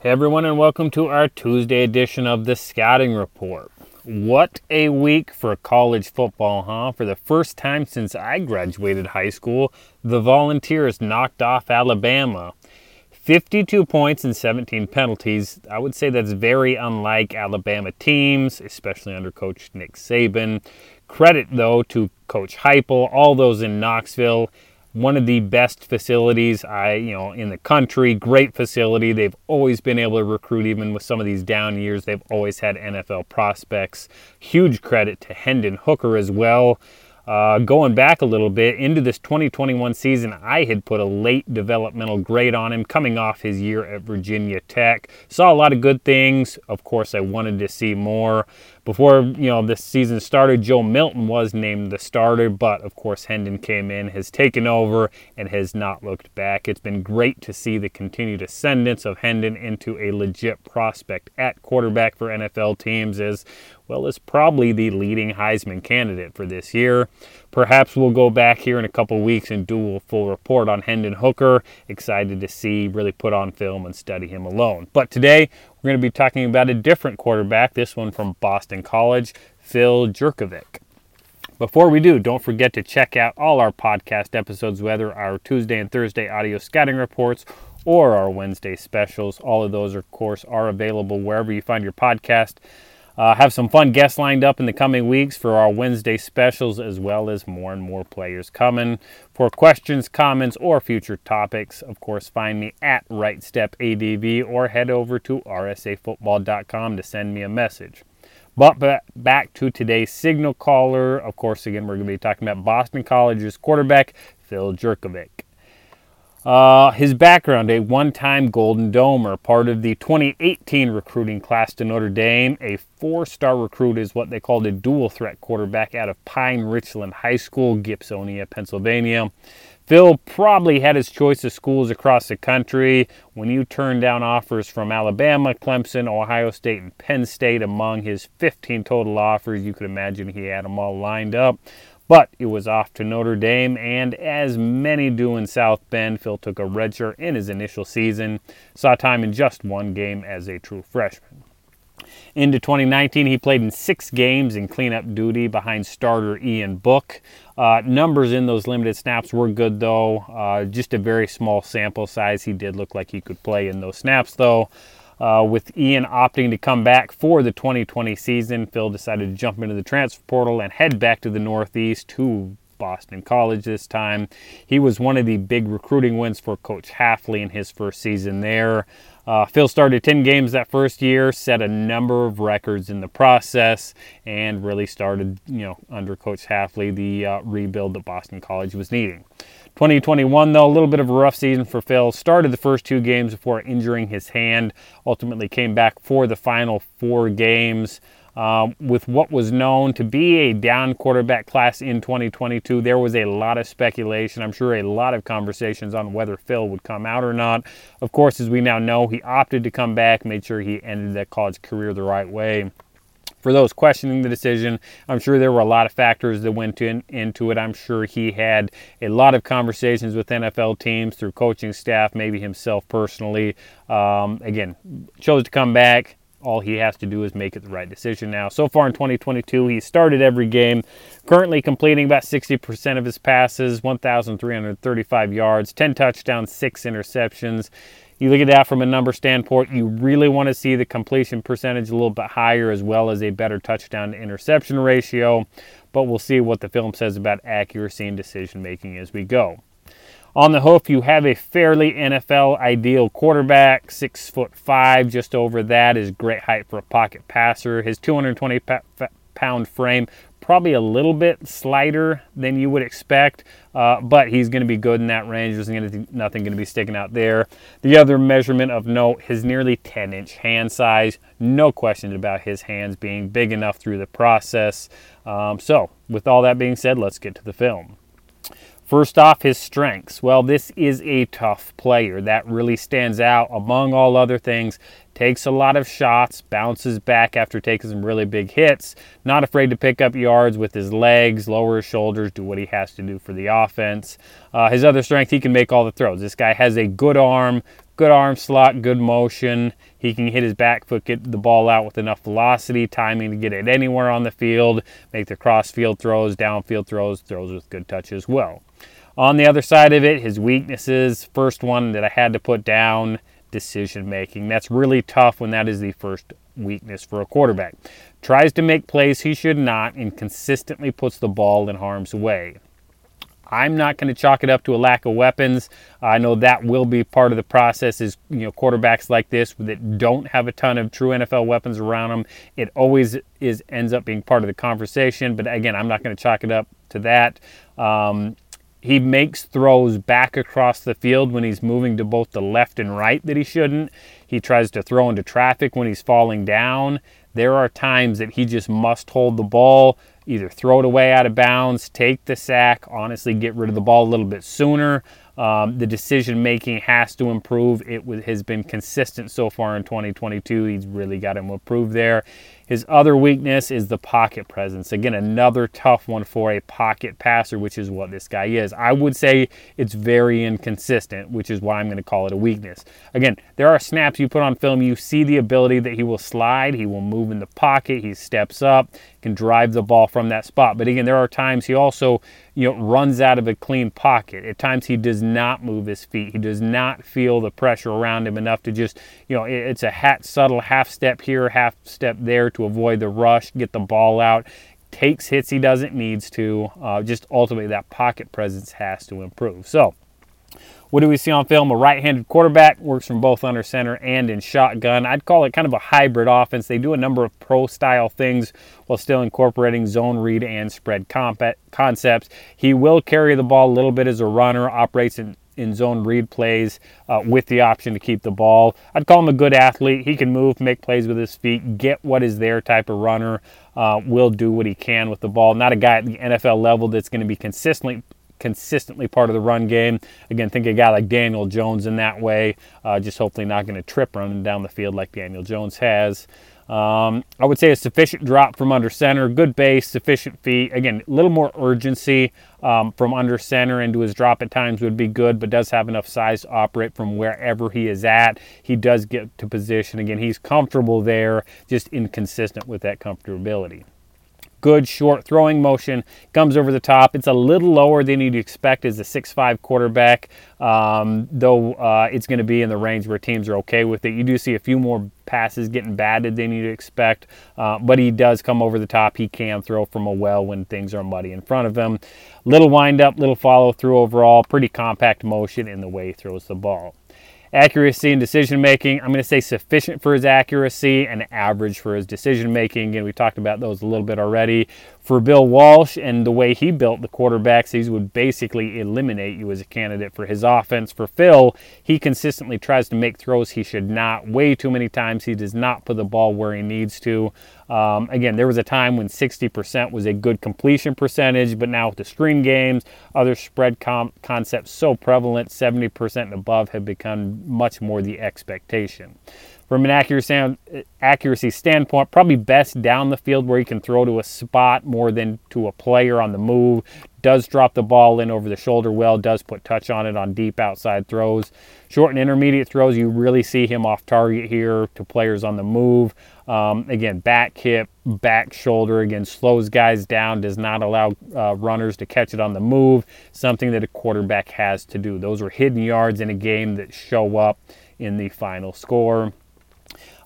Hey everyone, and welcome to our Tuesday edition of the Scouting Report. What a week for college football, huh? For the first time since I graduated high school, the Volunteers knocked off Alabama. 52 points and 17 penalties. I would say that's very unlike Alabama teams, especially under coach Nick Saban. Credit, though, to Coach Heupel, all those in Knoxville one of the best facilities I, you know, in the country. Great facility. They've always been able to recruit, even with some of these down years. They've always had NFL prospects. Huge credit to Hendon Hooker as well. Uh, going back a little bit into this 2021 season, I had put a late developmental grade on him coming off his year at Virginia Tech. Saw a lot of good things. Of course, I wanted to see more. Before you know this season started, Joe Milton was named the starter, but of course Hendon came in, has taken over, and has not looked back. It's been great to see the continued ascendance of Hendon into a legit prospect at quarterback for NFL teams, as well as probably the leading Heisman candidate for this year. Perhaps we'll go back here in a couple weeks and do a full report on Hendon Hooker. Excited to see, really put on film and study him alone. But today, we're going to be talking about a different quarterback, this one from Boston College, Phil Jurkovec. Before we do, don't forget to check out all our podcast episodes, whether our Tuesday and Thursday audio scouting reports or our Wednesday specials. All of those, of course, are available wherever you find your podcast. Uh, have some fun guests lined up in the coming weeks for our Wednesday specials, as well as more and more players coming. For questions, comments, or future topics, of course, find me at RightStepADV or head over to rsafootball.com to send me a message. But back to today's signal caller. Of course, again, we're going to be talking about Boston College's quarterback, Phil Jurkovec. Uh, his background, a one time Golden Domer, part of the 2018 recruiting class to Notre Dame. A four star recruit is what they called a dual threat quarterback out of Pine Richland High School, Gibsonia, Pennsylvania. Phil probably had his choice of schools across the country. When you turn down offers from Alabama, Clemson, Ohio State, and Penn State among his 15 total offers, you could imagine he had them all lined up. But it was off to Notre Dame, and as many do in South Bend, Phil took a redshirt in his initial season, saw time in just one game as a true freshman. Into 2019, he played in six games in cleanup duty behind starter Ian Book. Uh, numbers in those limited snaps were good, though. Uh, just a very small sample size. He did look like he could play in those snaps, though. Uh, with Ian opting to come back for the 2020 season, Phil decided to jump into the transfer portal and head back to the Northeast to Boston College this time. He was one of the big recruiting wins for Coach Hafley in his first season there. Uh, Phil started 10 games that first year, set a number of records in the process, and really started, you know, under Coach Hafley, the uh, rebuild that Boston College was needing. 2021, though, a little bit of a rough season for Phil. Started the first two games before injuring his hand. Ultimately came back for the final four games. Um, with what was known to be a down quarterback class in 2022, there was a lot of speculation. I'm sure a lot of conversations on whether Phil would come out or not. Of course, as we now know, he opted to come back, made sure he ended that college career the right way for those questioning the decision, I'm sure there were a lot of factors that went in, into it. I'm sure he had a lot of conversations with NFL teams through coaching staff, maybe himself personally. Um, again, chose to come back. All he has to do is make it the right decision now. So far in 2022, he started every game, currently completing about 60% of his passes, 1,335 yards, 10 touchdowns, 6 interceptions you look at that from a number standpoint, you really want to see the completion percentage a little bit higher as well as a better touchdown to interception ratio. But we'll see what the film says about accuracy and decision making as we go. On the hoof, you have a fairly NFL ideal quarterback, six foot five, just over that is great height for a pocket passer. His 220 pound frame probably a little bit slighter than you would expect, uh, but he's going to be good in that range. There's gonna, nothing going to be sticking out there. The other measurement of note, his nearly 10 inch hand size. No question about his hands being big enough through the process. Um, so, with all that being said, let's get to the film. First off, his strengths. Well, this is a tough player. That really stands out among all other things. Takes a lot of shots, bounces back after taking some really big hits. Not afraid to pick up yards with his legs, lower his shoulders, do what he has to do for the offense. Uh, his other strength, he can make all the throws. This guy has a good arm, good arm slot, good motion. He can hit his back foot, get the ball out with enough velocity, timing to get it anywhere on the field, make the cross field throws, downfield throws, throws with good touch as well. On the other side of it, his weaknesses. First one that I had to put down decision making. That's really tough when that is the first weakness for a quarterback. Tries to make plays he should not and consistently puts the ball in harm's way. I'm not going to chalk it up to a lack of weapons. I know that will be part of the process. Is you know quarterbacks like this that don't have a ton of true NFL weapons around them. It always is ends up being part of the conversation. But again, I'm not going to chalk it up to that. Um, he makes throws back across the field when he's moving to both the left and right that he shouldn't. He tries to throw into traffic when he's falling down. There are times that he just must hold the ball, either throw it away out of bounds, take the sack, honestly, get rid of the ball a little bit sooner. Um, the decision making has to improve. It has been consistent so far in 2022. He's really got to improve there. His other weakness is the pocket presence. Again, another tough one for a pocket passer, which is what this guy is. I would say it's very inconsistent, which is why I'm going to call it a weakness. Again, there are snaps you put on film, you see the ability that he will slide, he will move in the pocket, he steps up, can drive the ball from that spot. But again, there are times he also, you know, runs out of a clean pocket. At times he does not move his feet. He does not feel the pressure around him enough to just, you know, it's a hat subtle half step here, half step there to avoid the rush, get the ball out. Takes hits he doesn't needs to. Uh, just ultimately that pocket presence has to improve. So what do we see on film? A right-handed quarterback works from both under center and in shotgun. I'd call it kind of a hybrid offense. They do a number of pro-style things while still incorporating zone read and spread concepts. He will carry the ball a little bit as a runner, operates in in zone read plays uh, with the option to keep the ball. I'd call him a good athlete. He can move, make plays with his feet, get what is their type of runner. Uh, will do what he can with the ball. Not a guy at the NFL level that's going to be consistently consistently part of the run game. Again, think a guy like Daniel Jones in that way, uh, just hopefully not going to trip running down the field like Daniel Jones has. Um, I would say a sufficient drop from under center, good base, sufficient feet. Again, a little more urgency um, from under center into his drop at times would be good, but does have enough size to operate from wherever he is at. He does get to position. Again, he's comfortable there, just inconsistent with that comfortability good short throwing motion, comes over the top. It's a little lower than you'd expect as a six-five quarterback, um, though uh, it's going to be in the range where teams are okay with it. You do see a few more passes getting batted than you'd expect, uh, but he does come over the top. He can throw from a well when things are muddy in front of him. Little wind up, little follow through overall, pretty compact motion in the way he throws the ball. Accuracy and decision making, I'm going to say sufficient for his accuracy and average for his decision making. And we talked about those a little bit already for Bill Walsh and the way he built the quarterbacks, these would basically eliminate you as a candidate for his offense. For Phil, he consistently tries to make throws he should not. Way too many times he does not put the ball where he needs to. Um, again, there was a time when 60% was a good completion percentage, but now with the screen games, other spread com- concepts so prevalent, 70% and above have become much more the expectation from an accuracy, accuracy standpoint, probably best down the field where you can throw to a spot more than to a player on the move. Does drop the ball in over the shoulder well, does put touch on it on deep outside throws. Short and intermediate throws, you really see him off target here to players on the move. Um, again, back hip, back shoulder, again, slows guys down, does not allow uh, runners to catch it on the move, something that a quarterback has to do. Those are hidden yards in a game that show up in the final score.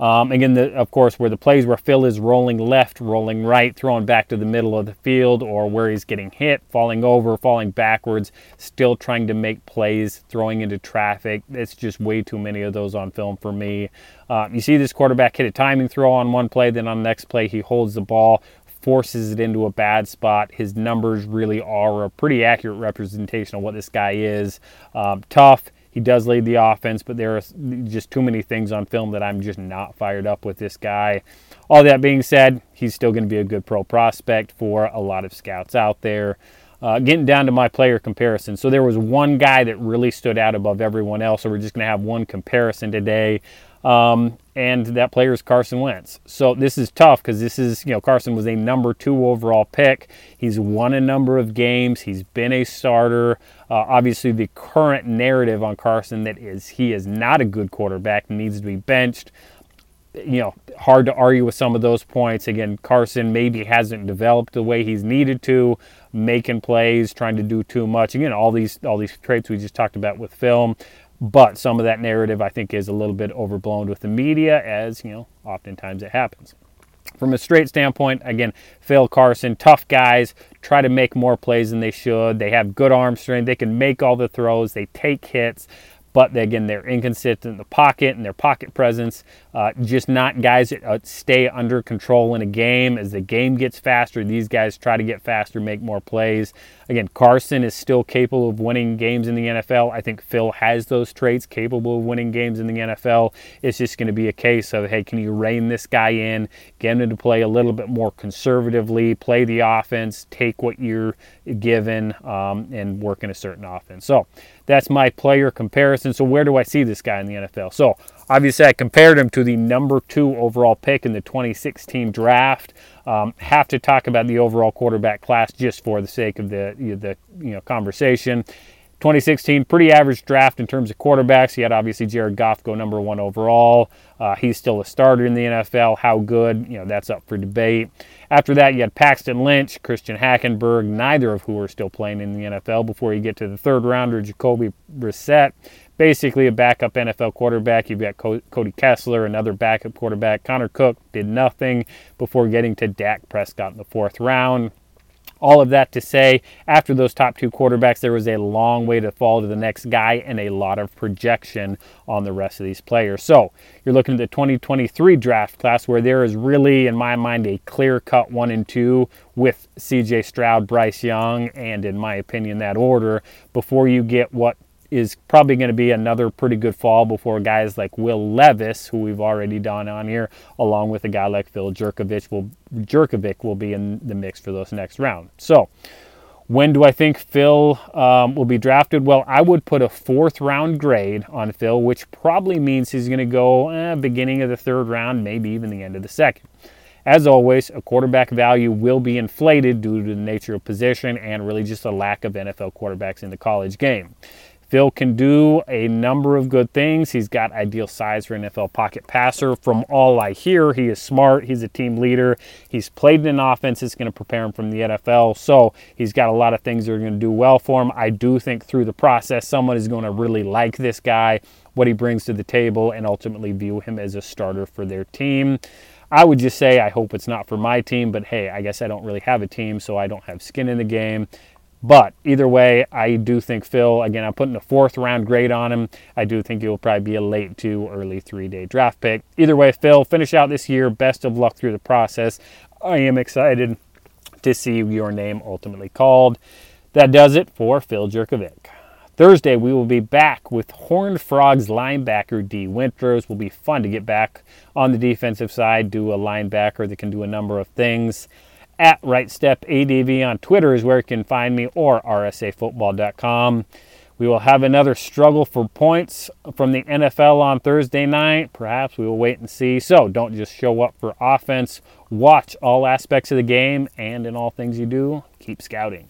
Um, again, the, of course, where the plays where Phil is rolling left, rolling right, throwing back to the middle of the field, or where he's getting hit, falling over, falling backwards, still trying to make plays, throwing into traffic. It's just way too many of those on film for me. Uh, you see this quarterback hit a timing throw on one play, then on the next play, he holds the ball, forces it into a bad spot. His numbers really are a pretty accurate representation of what this guy is. Um, tough he does lead the offense, but there are just too many things on film that I'm just not fired up with this guy. All that being said, he's still going to be a good pro prospect for a lot of scouts out there. uh, getting down to my player comparison. So there was one guy that really stood out above everyone else. So we're just going to have one comparison today. Um, and that player is Carson Wentz. So this is tough because this is, you know, Carson was a number two overall pick. He's won a number of games. He's been a starter. Uh, obviously, the current narrative on Carson that is he is not a good quarterback, needs to be benched you know, hard to argue with some of those points. Again, Carson maybe hasn't developed the way he's needed to, making plays, trying to do too much. Again, all these all these traits we just talked about with film, but some of that narrative I think is a little bit overblown with the media, as you know, oftentimes it happens. From a straight standpoint, again, Phil Carson, tough guys, try to make more plays than they should. They have good arm strength. They can make all the throws. They take hits but again, they're inconsistent in the pocket and their pocket presence. Uh, just not guys that uh, stay under control in a game. As the game gets faster, these guys try to get faster, make more plays. Again, Carson is still capable of winning games in the NFL. I think Phil has those traits, capable of winning games in the NFL. It's just going to be a case of, hey, can you rein this guy in, get him to play a little bit more conservatively, play the offense, take what you're given, um, and work in a certain offense. So that's my player comparison. So where do I see this guy in the NFL? So obviously, I compared him to the number two overall pick in the 2016 draft. Um, have to talk about the overall quarterback class just for the sake of the the you know conversation. 2016, pretty average draft in terms of quarterbacks. He had obviously Jared Goff go number one overall. Uh, he's still a starter in the NFL. How good? You know, that's up for debate. After that, you had Paxton Lynch, Christian Hackenberg, neither of who are still playing in the NFL. Before you get to the third rounder, Jacoby Brissett, basically a backup NFL quarterback. You've got Cody Kessler, another backup quarterback. Connor Cook did nothing before getting to Dak Prescott in the fourth round. All of that to say, after those top two quarterbacks, there was a long way to fall to the next guy and a lot of projection on the rest of these players. So you're looking at the 2023 draft class where there is really, in my mind, a clear cut one and two with CJ Stroud, Bryce Young, and in my opinion, that order before you get what is probably going to be another pretty good fall before guys like Will Levis, who we've already done on here, along with a guy like Phil Jurkovec will Jurkovec will be in the mix for those next round. So, when do I think Phil um, will be drafted? Well, I would put a fourth round grade on Phil, which probably means he's going to go eh, beginning of the third round, maybe even the end of the second. As always, a quarterback value will be inflated due to the nature of position and really just a lack of NFL quarterbacks in the college game. Phil can do a number of good things. He's got ideal size for an NFL pocket passer. From all I hear, he is smart. He's a team leader. He's played in an offense that's going to prepare him from the NFL. So he's got a lot of things that are going to do well for him. I do think through the process, someone is going to really like this guy, what he brings to the table, and ultimately view him as a starter for their team. I would just say I hope it's not for my team, but hey, I guess I don't really have a team, so I don't have skin in the game. But either way, I do think Phil, again, I'm putting a fourth round grade on him. I do think he will probably be a late two, early three day draft pick. Either way, Phil, finish out this year. Best of luck through the process. I am excited to see your name ultimately called. That does it for Phil Jurkovec. Thursday, we will be back with Horned Frogs linebacker Dee Winters. Will be fun to get back on the defensive side, do a linebacker that can do a number of things at RightStepADV on Twitter is where you can find me or rsafootball.com. We will have another struggle for points from the NFL on Thursday night. Perhaps we will wait and see. So don't just show up for offense. Watch all aspects of the game, and in all things you do, keep scouting.